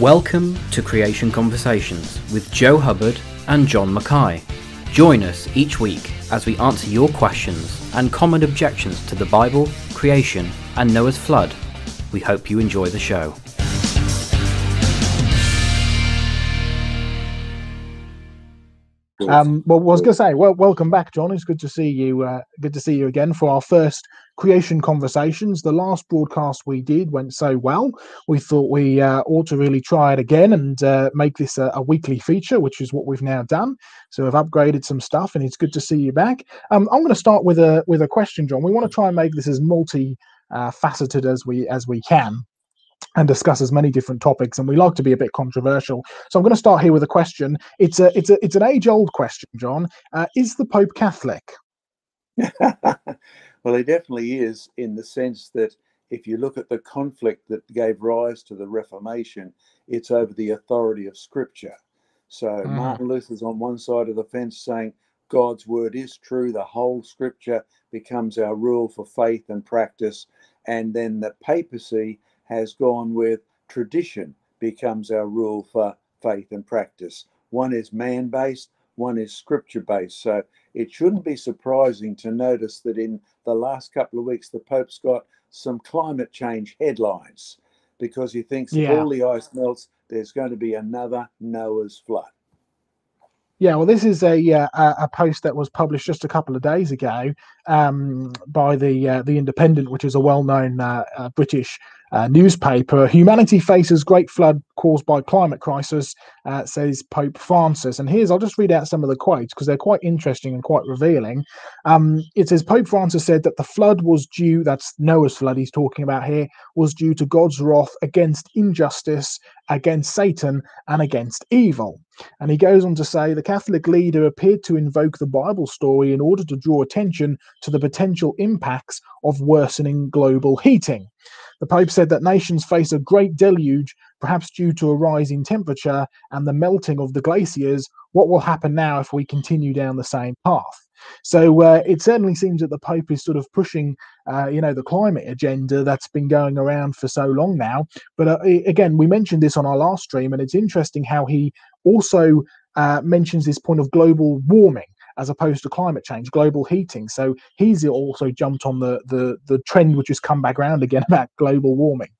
Welcome to Creation Conversations with Joe Hubbard and John Mackay. Join us each week as we answer your questions and common objections to the Bible, creation, and Noah's flood. We hope you enjoy the show. Um, well, I was going to say, well, welcome back, John. It's good to see you. Uh, good to see you again for our first creation conversations. The last broadcast we did went so well. We thought we uh, ought to really try it again and uh, make this a, a, weekly feature, which is what we've now done. So we've upgraded some stuff, and it's good to see you back. Um, I'm going to start with a with a question, John. We want to try and make this as multi uh, faceted as we as we can and discuss as many different topics and we like to be a bit controversial. So i'm going to start here with a question. It's a it's a it's an age old question john. Uh, is the pope catholic? Well he definitely is in the sense that if you look at the conflict that gave rise to the reformation it's over the authority of scripture. So mm. martin luther's on one side of the fence saying god's word is true the whole scripture becomes our rule for faith and practice and then the papacy has gone with tradition becomes our rule for faith and practice. One is man based, one is scripture based. So it shouldn't be surprising to notice that in the last couple of weeks, the Pope's got some climate change headlines because he thinks yeah. if all the ice melts, there's going to be another Noah's flood. Yeah, well, this is a uh, a post that was published just a couple of days ago um, by the uh, the Independent, which is a well known uh, uh, British uh, newspaper. Humanity faces great flood caused by climate crisis, uh, says Pope Francis. And here's, I'll just read out some of the quotes because they're quite interesting and quite revealing. Um, it says Pope Francis said that the flood was due, that's Noah's flood he's talking about here, was due to God's wrath against injustice, against Satan, and against evil. And he goes on to say the Catholic leader appeared to invoke the Bible story in order to draw attention to the potential impacts of worsening global heating. The Pope said that nations face a great deluge, perhaps due to a rise in temperature and the melting of the glaciers. What will happen now if we continue down the same path? So uh, it certainly seems that the Pope is sort of pushing, uh, you know, the climate agenda that's been going around for so long now. But uh, again, we mentioned this on our last stream, and it's interesting how he also uh, mentions this point of global warming as opposed to climate change, global heating. So he's also jumped on the the the trend which has come back around again about global warming.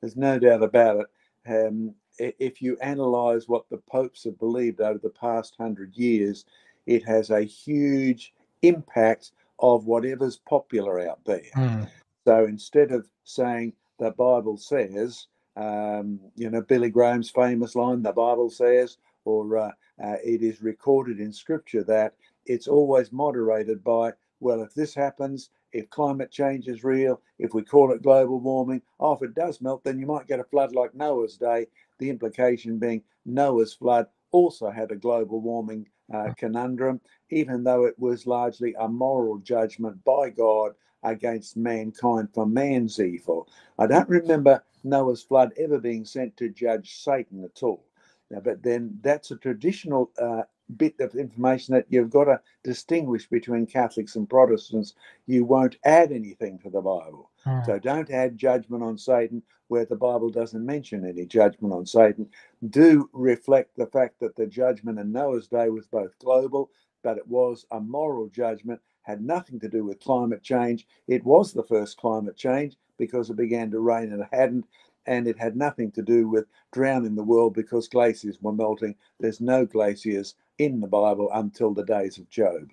There's no doubt about it. Um, if you analyze what the popes have believed over the past hundred years, it has a huge impact of whatever's popular out there. Mm. So instead of saying the Bible says, um, you know, Billy Graham's famous line, the Bible says, or uh, uh, it is recorded in scripture that it's always moderated by, well, if this happens, if climate change is real, if we call it global warming, oh, if it does melt, then you might get a flood like Noah's day. The implication being Noah's flood also had a global warming uh, conundrum, even though it was largely a moral judgment by God against mankind for man's evil. I don't remember Noah's flood ever being sent to judge Satan at all. Now, but then that's a traditional uh, bit of information that you've got to distinguish between Catholics and Protestants. You won't add anything to the Bible. Hmm. So don't add judgment on Satan where the Bible doesn't mention any judgment on Satan. Do reflect the fact that the judgment in Noah's day was both global, but it was a moral judgment, had nothing to do with climate change. It was the first climate change because it began to rain and it hadn't and it had nothing to do with drowning the world because glaciers were melting. There's no glaciers in the Bible until the days of Job.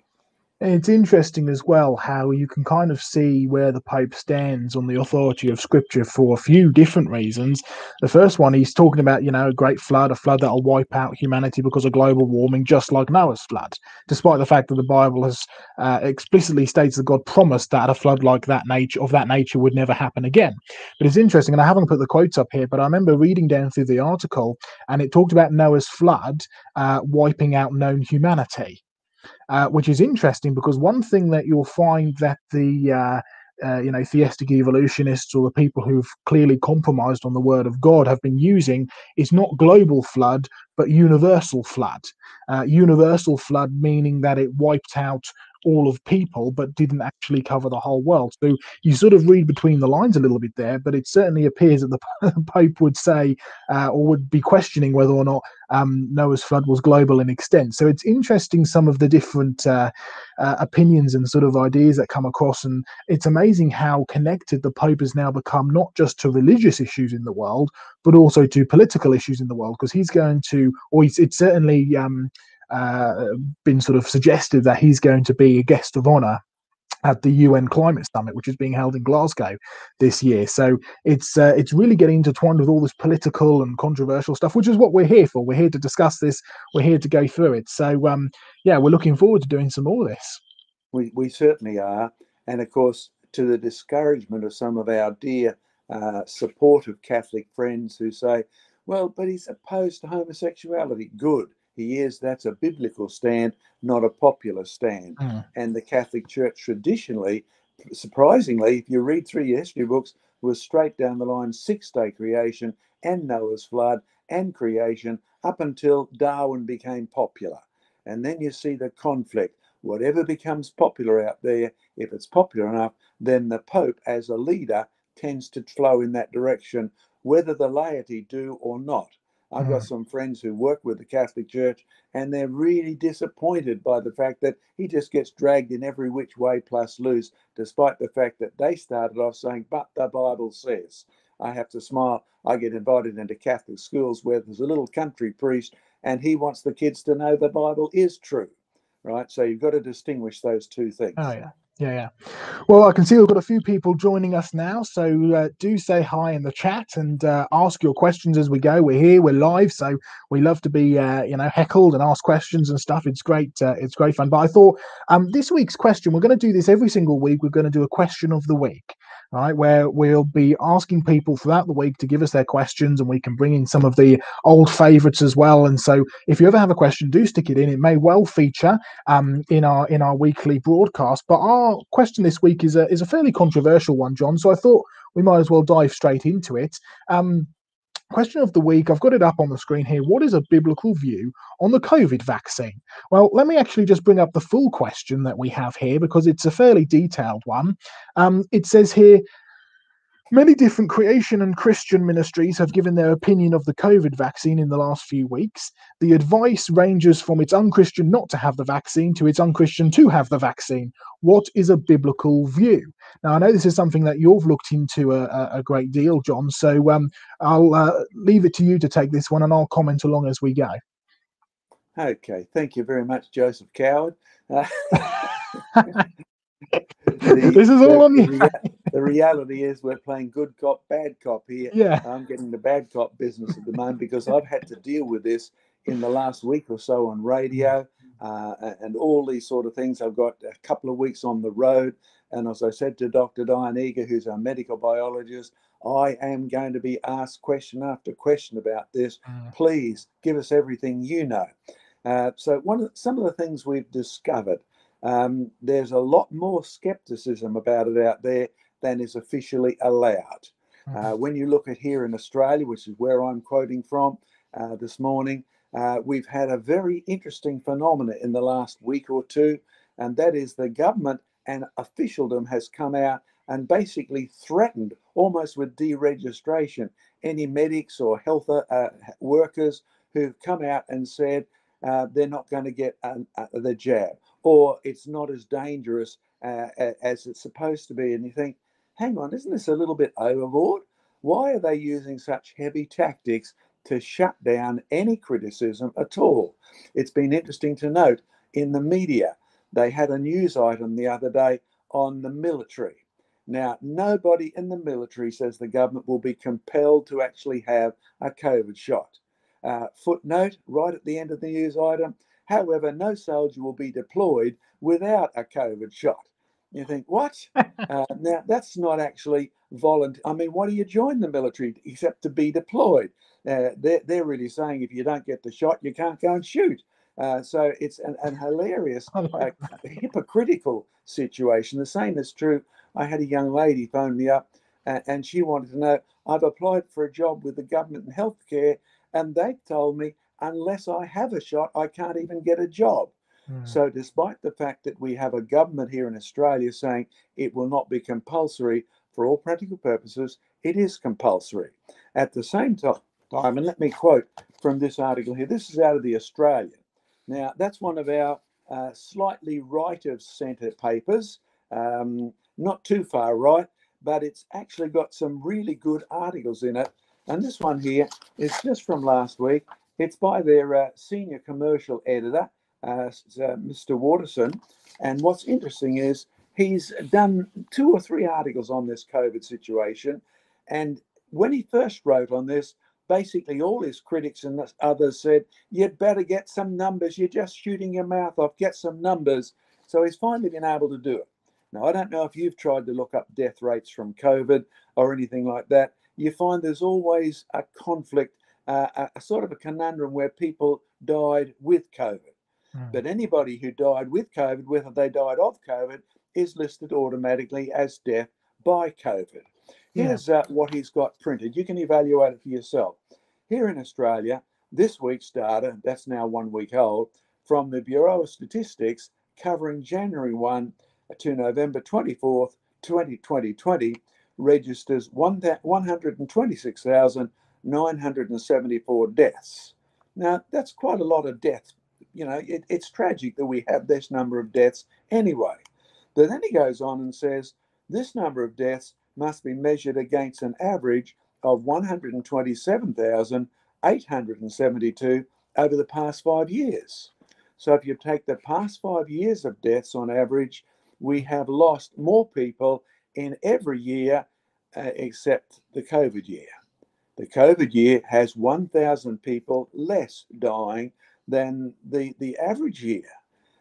It's interesting as well how you can kind of see where the Pope stands on the authority of Scripture for a few different reasons. The first one, he's talking about, you know, a great flood, a flood that'll wipe out humanity because of global warming, just like Noah's flood, despite the fact that the Bible has uh, explicitly states that God promised that a flood like that nature of that nature would never happen again. But it's interesting, and I haven't put the quotes up here, but I remember reading down through the article, and it talked about Noah's flood uh, wiping out known humanity uh, which is interesting because one thing that you'll find that the uh, uh, you know theistic evolutionists or the people who've clearly compromised on the word of God have been using is not global flood but universal flood. Uh, universal flood meaning that it wiped out all of people, but didn't actually cover the whole world. So you sort of read between the lines a little bit there, but it certainly appears that the Pope would say uh, or would be questioning whether or not um, Noah's flood was global in extent. So it's interesting some of the different uh, uh, opinions and sort of ideas that come across, and it's amazing how connected the Pope has now become, not just to religious issues in the world, but also to political issues in the world, because he's going to, or it's certainly um, been sort of suggested that he's going to be a guest of honor at the UN Climate Summit, which is being held in Glasgow this year. So it's uh, it's really getting intertwined with all this political and controversial stuff, which is what we're here for. We're here to discuss this. We're here to go through it. So um, yeah, we're looking forward to doing some more of this. We we certainly are, and of course, to the discouragement of some of our dear uh, supportive Catholic friends who say, "Well, but he's opposed to homosexuality." Good he is, that's a biblical stand, not a popular stand. Mm. And the Catholic Church traditionally, surprisingly, if you read through your history books, was straight down the line six day creation and Noah's flood and creation up until Darwin became popular. And then you see the conflict. Whatever becomes popular out there, if it's popular enough, then the Pope, as a leader, tends to flow in that direction, whether the laity do or not. I've got mm. some friends who work with the Catholic Church, and they're really disappointed by the fact that he just gets dragged in every which way plus loose, despite the fact that they started off saying, But the Bible says. I have to smile. I get invited into Catholic schools where there's a little country priest, and he wants the kids to know the Bible is true, right? So you've got to distinguish those two things. Oh, yeah. Yeah, yeah. Well, I can see we've got a few people joining us now, so uh, do say hi in the chat and uh, ask your questions as we go. We're here, we're live, so we love to be, uh, you know, heckled and ask questions and stuff. It's great, uh, it's great fun. But I thought um, this week's question, we're going to do this every single week. We're going to do a question of the week right? Where we'll be asking people throughout the week to give us their questions and we can bring in some of the old favorites as well. And so if you ever have a question, do stick it in. It may well feature um, in our in our weekly broadcast. But our question this week is a is a fairly controversial one, John. So I thought we might as well dive straight into it. Um, Question of the week, I've got it up on the screen here. What is a biblical view on the COVID vaccine? Well, let me actually just bring up the full question that we have here because it's a fairly detailed one. Um, it says here Many different creation and Christian ministries have given their opinion of the COVID vaccine in the last few weeks. The advice ranges from it's unchristian not to have the vaccine to it's unchristian to have the vaccine. What is a biblical view? Now, I know this is something that you've looked into a, a great deal, John, so um, I'll uh, leave it to you to take this one and I'll comment along as we go. Okay, thank you very much, Joseph Coward. Uh, the, this is all on you. The, reality is we're playing good cop, bad cop here. Yeah. I'm getting the bad cop business at the moment because I've had to deal with this in the last week or so on radio uh, and all these sort of things. I've got a couple of weeks on the road. And as I said to Dr. Diane Eager, who's our medical biologist, I am going to be asked question after question about this. Mm. Please give us everything you know. Uh, so one of some of the things we've discovered um, there's a lot more skepticism about it out there than is officially allowed. Uh, mm-hmm. when you look at here in Australia, which is where I'm quoting from uh, this morning, uh, we've had a very interesting phenomenon in the last week or two, and that is the government and officialdom has come out and basically threatened almost with deregistration any medics or health uh, workers who've come out and said uh, they're not going to get uh, the jab or it's not as dangerous uh, as it's supposed to be. And you think, hang on, isn't this a little bit overboard? Why are they using such heavy tactics to shut down any criticism at all? It's been interesting to note in the media, they had a news item the other day on the military. Now, nobody in the military says the government will be compelled to actually have a COVID shot. Uh, footnote right at the end of the news item However, no soldier will be deployed without a COVID shot. You think, what? uh, now, that's not actually voluntary. I mean, why do you join the military except to be deployed? Uh, they're, they're really saying if you don't get the shot, you can't go and shoot. Uh, so it's an, an hilarious, uh, hypocritical situation. The same is true. I had a young lady phone me up and, and she wanted to know I've applied for a job with the government in healthcare, and they told me unless I have a shot, I can't even get a job. Mm. So, despite the fact that we have a government here in Australia saying it will not be compulsory for all practical purposes, it is compulsory. At the same time, and let me quote from this article here. This is out of the Australian. Now, that's one of our uh, slightly right of centre papers, um, not too far right, but it's actually got some really good articles in it. And this one here is just from last week. It's by their uh, senior commercial editor, Mr. Waterson. And what's interesting is he's done two or three articles on this COVID situation. And when he first wrote on this, basically all his critics and others said, You'd better get some numbers. You're just shooting your mouth off. Get some numbers. So he's finally been able to do it. Now, I don't know if you've tried to look up death rates from COVID or anything like that. You find there's always a conflict, uh, a, a, sort of a conundrum where people died with COVID. Mm. But anybody who died with COVID, whether they died of COVID, is listed automatically as death by COVID. Here's yeah. uh, what he's got printed. You can evaluate it for yourself. Here in Australia, this week's data, that's now one week old, from the Bureau of Statistics covering January 1 to November 24th, 2020, registers 126,974 deaths. Now, that's quite a lot of deaths. You know, it, it's tragic that we have this number of deaths anyway. But then he goes on and says this number of deaths must be measured against an average of 127,872 over the past five years. So if you take the past five years of deaths on average, we have lost more people in every year uh, except the COVID year. The COVID year has 1,000 people less dying than the, the average year.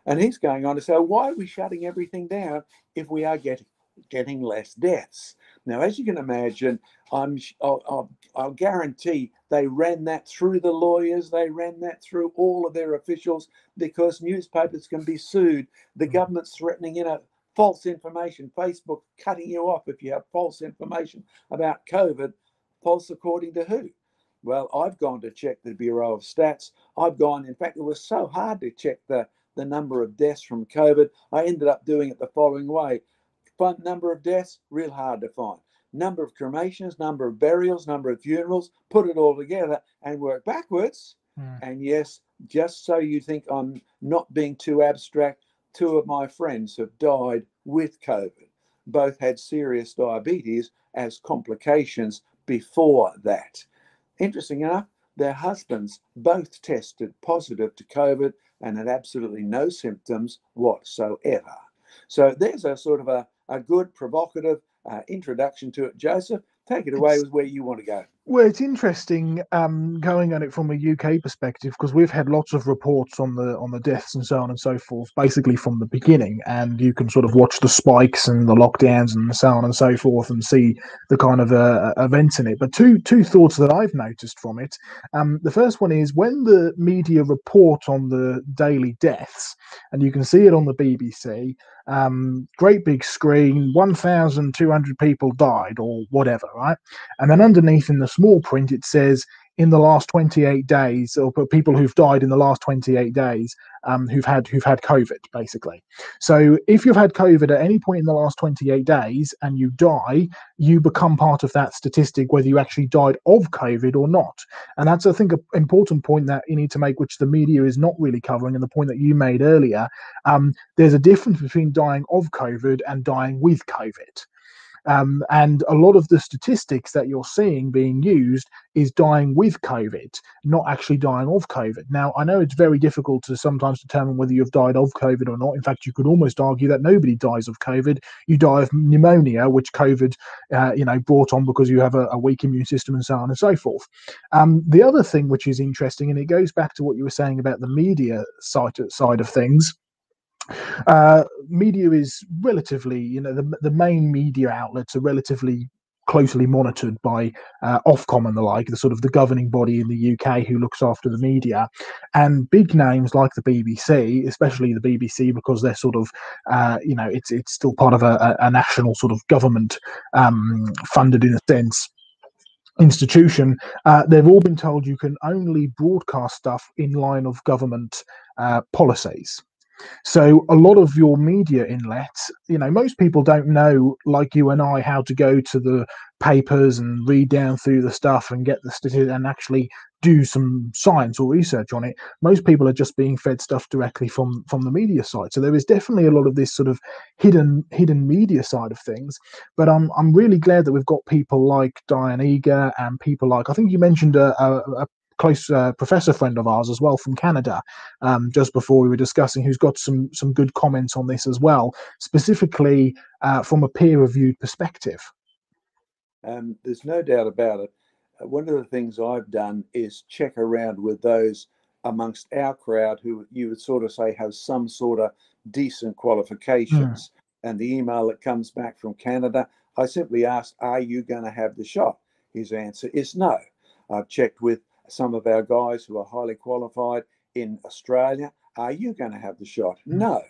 And he's going on to say, why are we shutting everything down if we are getting getting less deaths? Now, as you can imagine, I'm, I'll, I'll, I'll, guarantee they ran that through the lawyers, they ran that through all of their officials because newspapers can be sued. The mm. government's threatening, you know, false information, Facebook cutting you off if you have false information about COVID. False according to who? Well, I've gone to check the Bureau of Stats. I've gone, in fact, it was so hard to check the, the number of deaths from COVID. I ended up doing it the following way number of deaths, real hard to find. Number of cremations, number of burials, number of funerals, put it all together and work backwards. Mm. And yes, just so you think I'm not being too abstract, two of my friends have died with COVID. Both had serious diabetes as complications before that. Interesting enough, their husbands both tested positive to COVID and had absolutely no symptoms whatsoever. So there's a sort of a, a good, provocative uh, introduction to it. Joseph, take it away with where you want to go. Well, it's interesting um, going at it from a UK perspective because we've had lots of reports on the on the deaths and so on and so forth, basically from the beginning, and you can sort of watch the spikes and the lockdowns and so on and so forth, and see the kind of uh, events in it. But two two thoughts that I've noticed from it. Um, the first one is when the media report on the daily deaths, and you can see it on the BBC. Um, great big screen, 1,200 people died or whatever, right? And then underneath in the small print, it says in the last 28 days, or people who've died in the last 28 days, um, who've had who've had COVID, basically. So if you've had COVID at any point in the last 28 days and you die, you become part of that statistic, whether you actually died of COVID or not. And that's, I think, an important point that you need to make, which the media is not really covering, and the point that you made earlier. Um, there's a difference between dying of COVID and dying with COVID. Um, and a lot of the statistics that you're seeing being used is dying with COVID, not actually dying of COVID. Now, I know it's very difficult to sometimes determine whether you've died of COVID or not. In fact, you could almost argue that nobody dies of COVID. You die of pneumonia, which COVID, uh, you know, brought on because you have a, a, weak immune system and so on and so forth. Um, the other thing which is interesting, and it goes back to what you were saying about the media side, side of things uh, media is relatively, you know, the, the main media outlets are relatively closely monitored by uh, Ofcom and the like, the sort of the governing body in the UK who looks after the media, and big names like the BBC, especially the BBC, because they're sort of, uh, you know, it's it's still part of a, a national sort of government um, funded in a sense institution, uh, they've all been told you can only broadcast stuff in line of government uh, policies. So a lot of your media inlets, you know, most people don't know, like you and I, how to go to the papers and read down through the stuff and get the statistics and actually do some science or research on it. Most people are just being fed stuff directly from from the media side. So there is definitely a lot of this sort of hidden hidden media side of things. But I'm I'm really glad that we've got people like Diane Eager and people like I think you mentioned a, a, a close uh, professor friend of ours as well from Canada, um, just before we were discussing, who's got some some good comments on this as well, specifically uh, from a peer reviewed perspective. Um, there's no doubt about it one of the things I've done is check around with those amongst our crowd who you would sort of say have some sort of decent qualifications. Mm. And the email that comes back from Canada, I simply asked, Are you going to have the shot? His answer is no. I've checked with some of our guys who are highly qualified in Australia. Are you going to have the shot? Mm. No.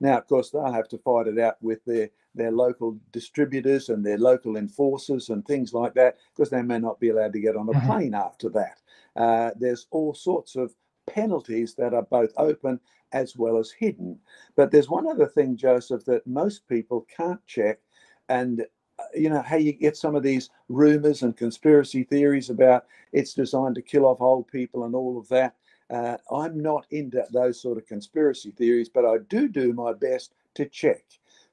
Now, of course, they'll have to fight it out with their their local distributors and their local enforcers and things like that, because they may not be allowed to get on a mm-hmm. plane after that. Uh, there's all sorts of penalties that are both open as well as hidden. But there's one other thing, Joseph, that most people can't check. And you know how you get some of these rumors and conspiracy theories about it's designed to kill off old people and all of that. Uh, I'm not into those sort of conspiracy theories, but I do do my best to check.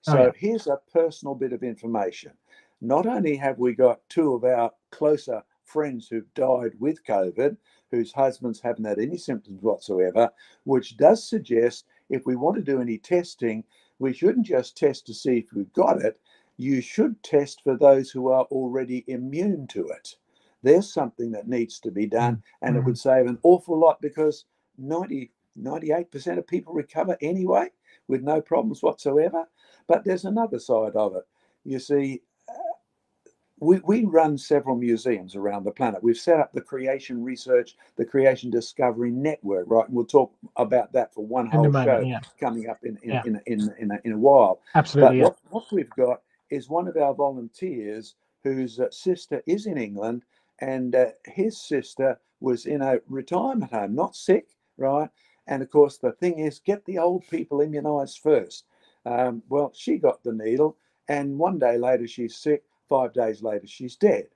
Oh, so oh, yeah. here's a personal bit of information. Not only have we got two of our closer friends who've died with COVID, whose husbands haven't had any symptoms whatsoever, which does suggest if we want to do any testing, we shouldn't just test to see if we've got it. You should test for those who are already immune to it. There's something that needs to be done, and mm-hmm. it would save an awful lot because 90, 98% of people recover anyway with no problems whatsoever. But there's another side of it. You see, we, we run several museums around the planet. We've set up the Creation Research, the Creation Discovery Network, right? And we'll talk about that for one whole moment, show yeah. coming up in in, yeah. in, in, in, a, in, a, while. Absolutely. But what, what we've got is one of our volunteers whose uh, sister is in England, and uh, his sister was in a retirement home, not sick, right? And of course, the thing is, get the old people immunized first. Um, well, she got the needle, and one day later she's sick. Five days later she's dead.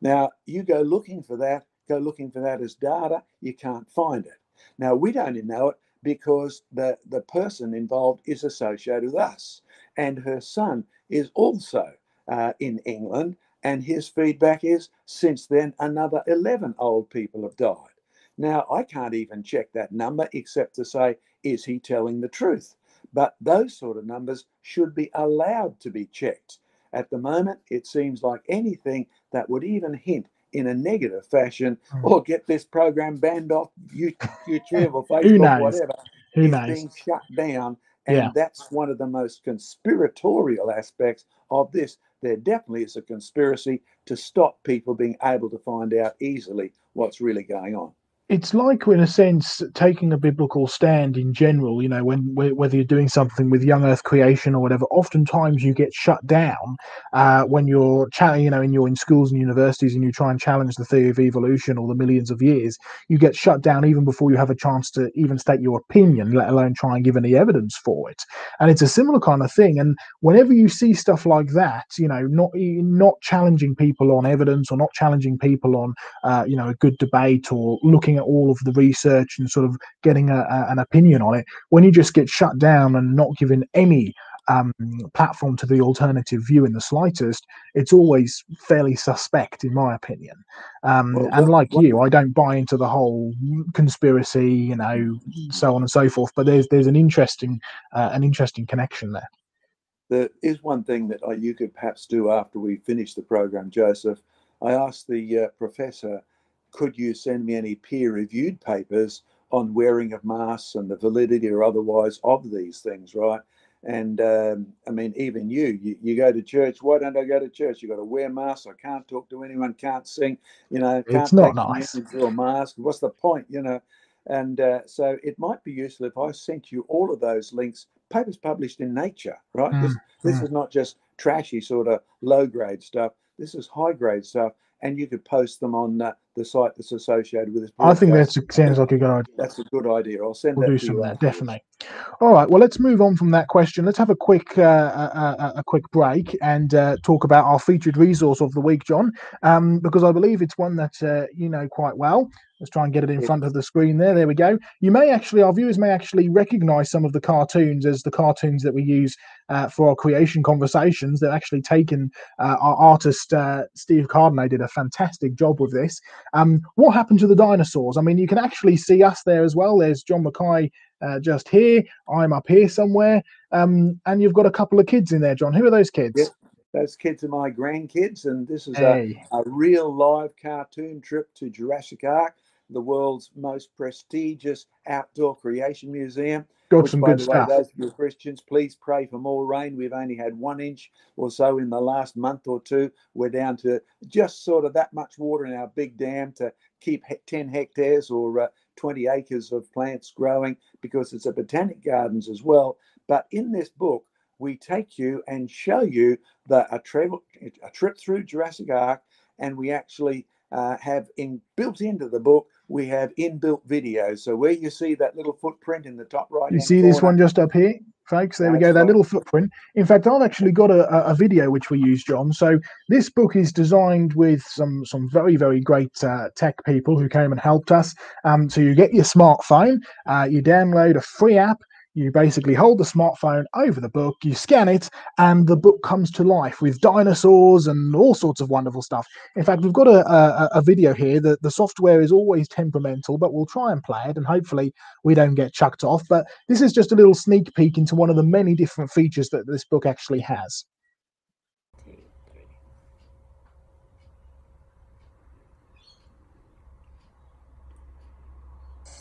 Now you go looking for that, go looking for that as data, you can't find it. Now we don't know it because the the person involved is associated with us, and her son is also uh, in England, and his feedback is since then another 11 old people have died. Now, I can't even check that number except to say, is he telling the truth? But those sort of numbers should be allowed to be checked. At the moment, it seems like anything that would even hint in a negative fashion mm. or get this program banned off YouTube or Facebook, whatever, Who is knows? being shut down. And yeah. that's one of the most conspiratorial aspects of this. There definitely is a conspiracy to stop people being able to find out easily what's really going on it's like in a sense taking a biblical stand in general you know when whether you're doing something with young earth creation or whatever oftentimes you get shut down uh, when you're you know in you're in schools and universities and you try and challenge the theory of evolution or the millions of years you get shut down even before you have a chance to even state your opinion let alone try and give any evidence for it. And it's a similar kind of thing and whenever you see stuff like that you know not not challenging people on evidence or not challenging people on uh, you know a good debate or looking at all of the research and sort of getting a, a, an opinion on it when you just get shut down and not given any um, platform to the alternative view in the slightest, it's always fairly suspect, in my opinion. Um, well, and like you, I don't buy into the whole conspiracy, you know, so on and so forth. But there's there's an interesting uh, an interesting connection there. There is one thing that you could perhaps do after we finish the program, Joseph. I asked the uh, professor could you send me any peer reviewed papers on wearing of masks and the validity or otherwise of these things, right? And um, I mean, even you, you, you, go to church. Why don't I go to church? You got to wear masks. I can't talk to anyone. Can't sing. You know, can't it's not nice. a mask. What's the point? You know, and uh, so it might be useful if I sent you all of those links. Papers published in Nature, right? Mm, this, this mm. is not just trashy sort of low grade stuff. This is high grade stuff and you could post them on uh, the site that's associated with this. I think that sounds like a good idea. That's a good idea. I'll send we'll that do to some you. there, afterwards. definitely. All right. Well, let's move on from that question. Let's have a quick uh, a, a, a quick break and uh, talk about our featured resource of the week, John, um, because I believe it's one that uh, you know quite well. Let's try and get it in front of the screen there. There we go. You may actually, our viewers may actually recognize some of the cartoons as the cartoons that we use uh, for our creation conversations. They're actually taken, uh, our artist uh, Steve Cardno did a fantastic job with this. Um, what happened to the dinosaurs? I mean, you can actually see us there as well. There's John Mackay uh, just here. I'm up here somewhere. Um, and you've got a couple of kids in there, John. Who are those kids? Yep. Those kids are my grandkids, and this is a, Hey, a real live cartoon trip to Jurassic Ark, the world's most prestigious outdoor creation museum. got Which, some by good the stuff. way, those of you Christians, please pray for more rain. We've only had one inch or so in the last month or two. We're down to just sort of that much water in our big dam to keep 10 hectares or uh, 20 acres of plants growing because it's a botanic gardens as well. But in this book, we take you and show you the a travel a trip through Jurassic Ark, and we actually uh, have in built into the book we have inbuilt videos. So where you see that little footprint in the top right, You see this one just up here, folks? There we go, that little footprint. In fact, I've actually got a, a- a video which we use, John. So this book is designed with some some very very great uh, tech people who came and helped us. Um, so you get your smartphone, uh, you download a free app. You basically hold the smartphone over the book, you scan it, and the book comes to life with dinosaurs and all sorts of wonderful stuff. In fact, we've got a, a, a video here that the software is always temperamental, but we'll try and play it, and hopefully we don't get chucked off. But this is just a little sneak peek into one of the many different features that this book actually has.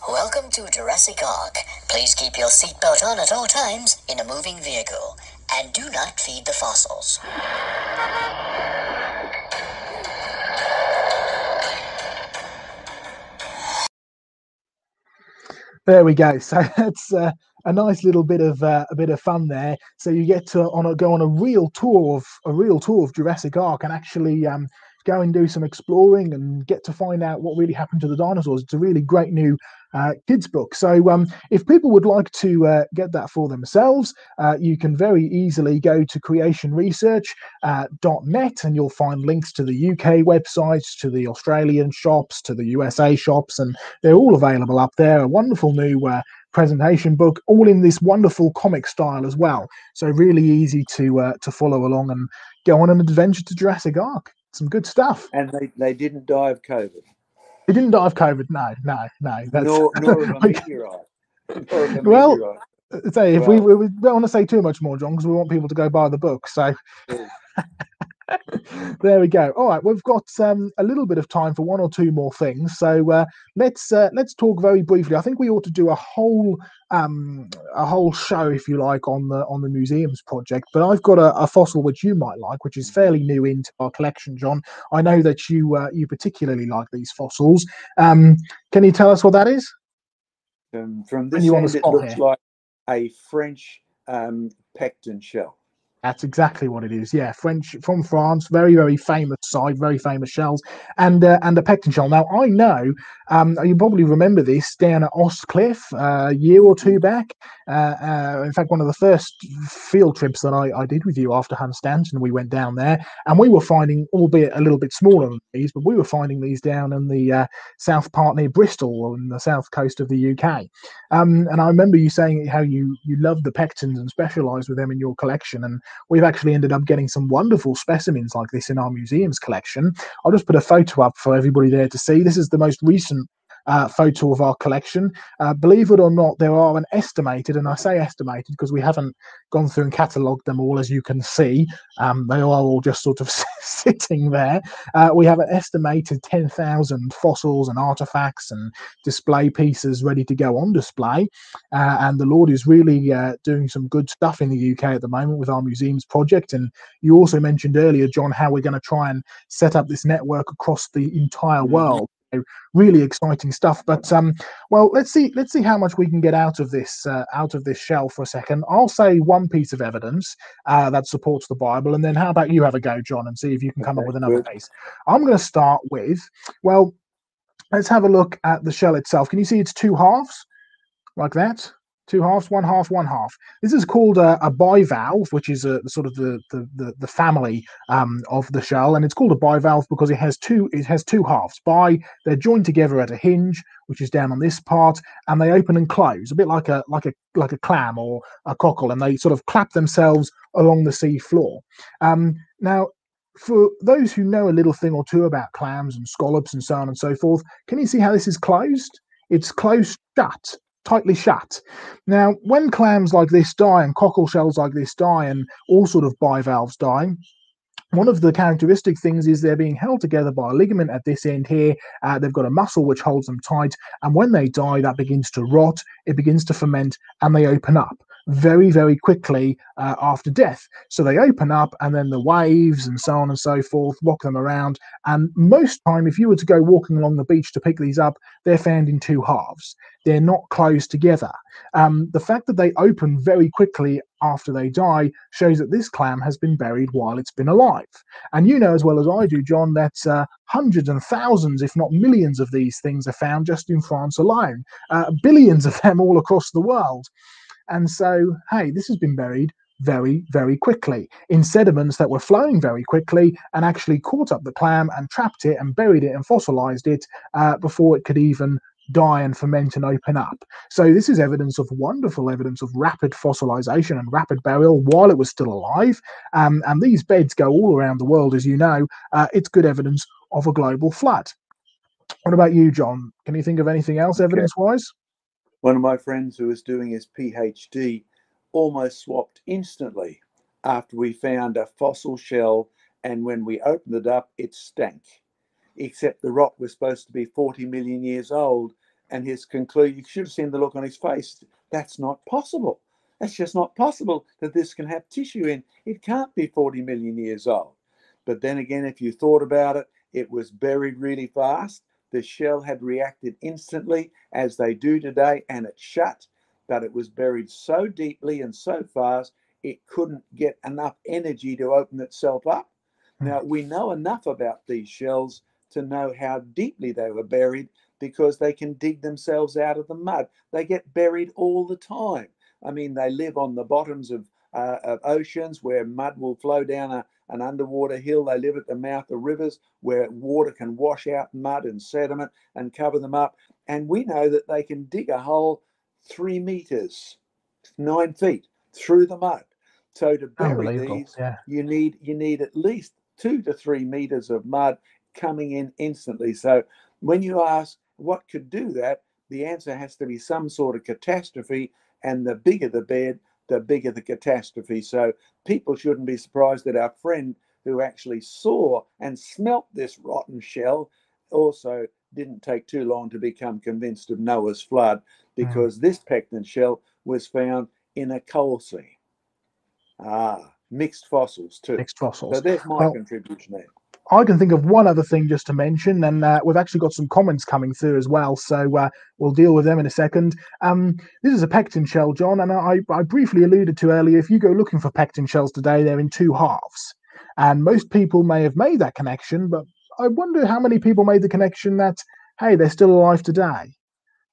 Welcome to Jurassic Ark. Please keep your seatbelt on at all times in a moving vehicle. And do not feed the fossils. There we go. So that's uh, a nice little bit of uh, a bit of fun there. So you get to on a, go on a real tour of a real tour of Jurassic Ark and actually um, go and do some exploring and get to find out what really happened to the dinosaurs. It's a really great new uh, kids book. So um, if people would like to uh, get that for themselves, uh, you can very easily go to creationresearch.net and you'll find links to the UK websites, to the Australian shops, to the USA shops, and they're all available up there. A wonderful new uh, presentation book, all in this wonderful comic style as well. So really easy to uh, to follow along and go on an adventure to Jurassic Ark. Some good stuff. and they, they didn't die of COVID, It didn't die of COVID. No, no, no. That's nor, nor of a Okay. meteorite. Nor of a Well, say if we, Well- we, we don't want to say too much more, John, because we want people to go buy the book. So. There we go. All right, we've got um, a little bit of time for one or two more things. So uh, let's uh, let's talk very briefly. I think we ought to do a whole um, a whole show, if you like, on the on the museums project. But I've got a, a fossil which you might like, which is fairly new into our collection, John. I know that you uh, you particularly like these fossils. Um, can you tell us what that is? Um, from this you on the end, it looks here. like a French um, pecten shell. That's exactly what it is. Yeah, French from France, very very famous side, very famous shells, and uh, and a pecten shell. Now I know um, you probably remember this down at Aust Cliff uh, a year or two back. Uh, uh, in fact, one of the first field trips that I, I did with you after Hunstanton, we went down there, and we were finding, albeit a little bit smaller than these, but we were finding these down in the uh, south part near Bristol on the south coast of the UK. Um, and I remember you saying how you you love the pectens and specialise with them in your collection, and we've actually ended up getting some wonderful specimens like this in our museum's collection. I'll just put a photo up for everybody there to see. This is the most recent uh, photo of our collection. Uh, believe it or not, there are an estimated, and I say estimated because we haven't gone through and catalogued them all, as you can see. Um, they are all just sort of sitting there. Uh, we have an estimated 10,000 fossils and artifacts and display pieces ready to go on display. Uh, and the Lord is really uh, doing some good stuff in the UK at the moment with our museums project. And you also mentioned earlier, John, how we're going to try and set up this network across the entire Mhm. world. Really exciting stuff. But um, well, let's see let's see how much we can get out of this uh, out of this shell for a second. I'll say one piece of evidence uh, that supports the Bible, and then how about you have a go, John, and see if you can come okay, up with another good. piece. I'm going to start with well, let's have a look at the shell itself. Can you see it's two halves like that? Two halves, one half, one half. This is called a, a bivalve, which is a sort of the the, the, the family um, of the shell, and it's called a bivalve because it has two it has two halves. By they're joined together at a hinge, which is down on this part, and they open and close, a bit like a like a like a clam or a cockle, and they sort of clap themselves along the sea floor. Um, now, for those who know a little thing or two about clams and scallops and so on and so forth, can you see how this is closed? It's closed shut tightly shut. Now, when clams like this die and cockle shells like this die and all sort of bivalves die, one of the characteristic things is they're being held together by a ligament at this end here. Uh, they've got a muscle which holds them tight, and when they die, that begins to rot, it begins to ferment, and they open up very, very quickly uh, after death. So they open up, and then the waves and so on and so forth rock them around. And most time, if you were to go walking along the beach to pick these up, they're found in two halves. They're not closed together. Um, the fact that they open very quickly after they die shows that this clam has been buried while it's been alive. And you know as well as I do, John, that uh, hundreds and thousands, if not millions, of these things are found just in France alone, uh, billions of them all across the world. And so, hey, this has been buried very, very quickly in sediments that were flowing very quickly and actually caught up the clam and trapped it and buried it and fossilized it uh, before it could even die and ferment and open up. So this is evidence of wonderful evidence of rapid fossilization and rapid burial while it was still alive. Um, and these beds go all around the world, as you know. Uh, it's good evidence of a global flood. What about you, John? Can you think of anything else evidence-wise? One of my friends who was doing his PhD almost swapped instantly after we found a fossil shell, and when we opened it up, it stank. Except the rock was supposed to be 40 million years old, and his conclusion you should have seen the look on his face. That's not possible. That's just not possible that this can have tissue in. It can't be 40 million years old. But then again, if you thought about it, it was buried really fast the shell had reacted instantly as they do today and it shut, but it was buried so deeply and so fast it couldn't get enough energy to open itself up. Hmm. Now, we know enough about these shells to know how deeply they were buried because they can dig themselves out of the mud. They get buried all the time. I mean, they live on the bottoms of, uh, of oceans where mud will flow down a, an underwater hill. They live at the mouth of rivers where water can wash out mud and sediment and cover them up. And we know that they can dig a hole three meters, nine feet through the mud. So to bury these, yeah. you need you need at least two to three meters of mud coming in instantly. So when you ask what could do that, the answer has to be some sort of catastrophe. And the bigger the bed, the bigger the catastrophe. So people shouldn't be surprised that our friend who actually saw and smelt this rotten shell also didn't take too long to become convinced of Noah's flood because mm. this pecten shell was found in a coal seam. Ah, mixed fossils too. Mixed fossils. So there's my well, contribution there. I can think of one other thing just to mention, and uh, we've actually got some comments coming through as well, so uh, we'll deal with them in a second. Um, this is a pecten shell, John, and I, I, briefly alluded to earlier. If you go looking for pecten shells today, they're in two halves, and most people may have made that connection, but I wonder how many people made the connection that hey, they're still alive today.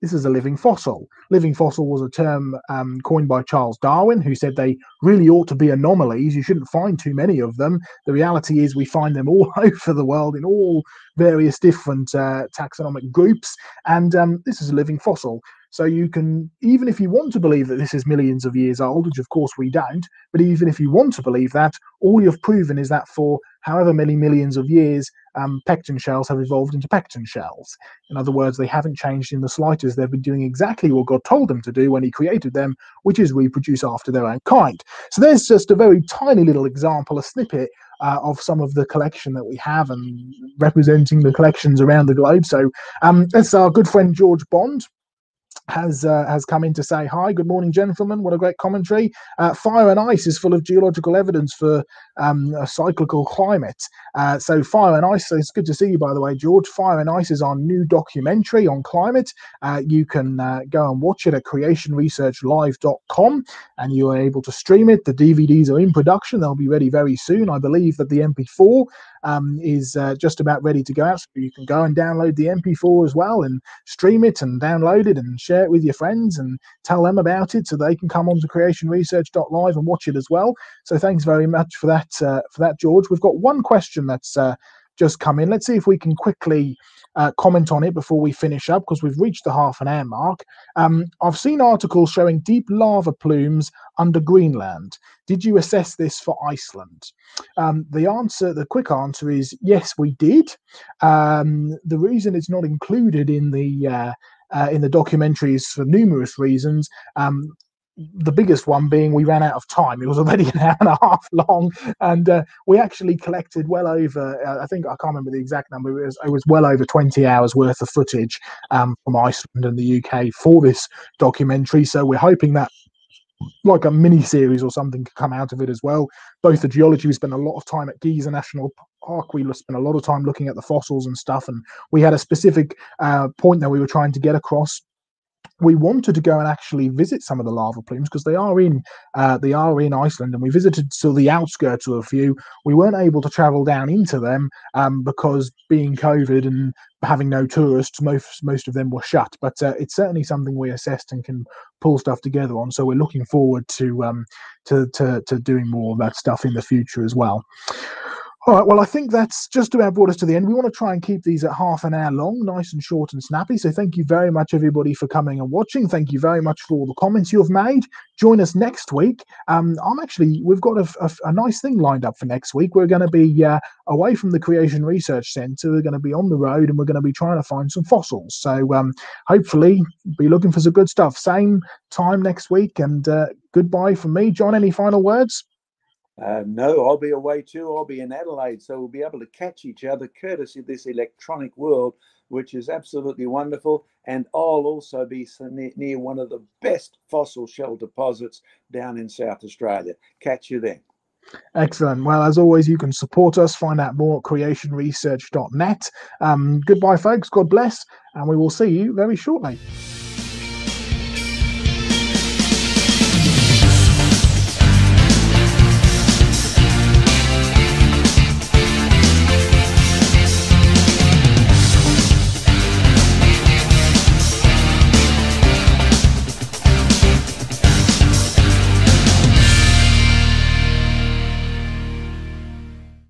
This is a living fossil. Living fossil was a term um, coined by Charles Darwin, who said they really ought to be anomalies. You shouldn't find too many of them. The reality is, we find them all over the world in all various different uh, taxonomic groups. And um, this is a living fossil. So you can, even if you want to believe that this is millions of years old, which of course we don't, but even if you want to believe that, all you've proven is that for however many millions of years, um, shells have evolved into pecten shells. In other words, they haven't changed in the slightest. They've been doing exactly what God told them to do when He created them, which is reproduce after their own kind. So there's just a very tiny little example, a snippet uh, of some of the collection that we have and representing the collections around the globe. So um, that's our good friend George Bond has uh, has come in to say hi. Good morning, gentlemen. What a great commentary. Uh, fire and ice is full of geological evidence for um, a cyclical climate. Uh, so fire and ice. So it's good to see you, by the way, George. Fire and ice is our new documentary on climate. Uh, you can uh, go and watch it at creationresearchlive.com, and you are able to stream it. The DVDs are in production. They'll be ready very soon. I believe that the MP4 um, is uh, just about ready to go out. So you can go and download the MP4 as well and stream it and download it and share it with your friends and tell them about it so they can come on to creationresearch.live and watch it as well. So thanks very much for that, uh, for that, George. We've got one question that's uh, just come in. Let's see if we can quickly uh, comment on it before we finish up because we've reached the half an hour mark. Um, I've seen articles showing deep lava plumes under Greenland. Did you assess this for Iceland? Um, the answer, the quick answer is yes, we did. Um, the reason it's not included in the uh, uh, in the documentaries for numerous reasons. Um, the biggest one being we ran out of time. It was already an hour and a half long, and uh, we actually collected well over. Uh, I think I can't remember the exact number. It was, it was well over twenty hours worth of footage um, from Iceland and the UK for this documentary. So we're hoping that. Like a mini series or something could come out of it as well. Both the geology, we spent a lot of time at Giza National Park. We spent a lot of time looking at the fossils and stuff, and we had a specific uh, point that we were trying to get across we wanted to go and actually visit some of the lava plumes because they are in uh, they are in Iceland, and we visited to the outskirts of a few. We weren't able to travel down into them um, because being COVID and having no tourists, most most of them were shut. But uh, it's certainly something we assessed and can pull stuff together on. So we're looking forward to um, to, to to doing more of that stuff in the future as well. All right, well, I think that's just about brought us to the end. We want to try and keep these at half an hour long, nice and short and snappy. So, thank you very much, everybody, for coming and watching. Thank you very much for all the comments you have made. Join us next week. Um, I'm actually, we've got a, a, a, nice thing lined up for next week. We're going to be uh, away from the Creation Research Centre. We're going to be on the road and we're going to be trying to find some fossils. So, um, hopefully, be looking for some good stuff. Same time next week. And uh, goodbye from me. John, any final words? Uh, no, I'll be away too. I'll be in Adelaide, so we'll be able to catch each other courtesy of this electronic world, which is absolutely wonderful. And I'll also be near one of the best fossil shell deposits down in South Australia. Catch you then. Excellent. Well, as always, you can support us. Find out more at creationresearch.net. Um, goodbye, folks. God bless. And we will see you very shortly.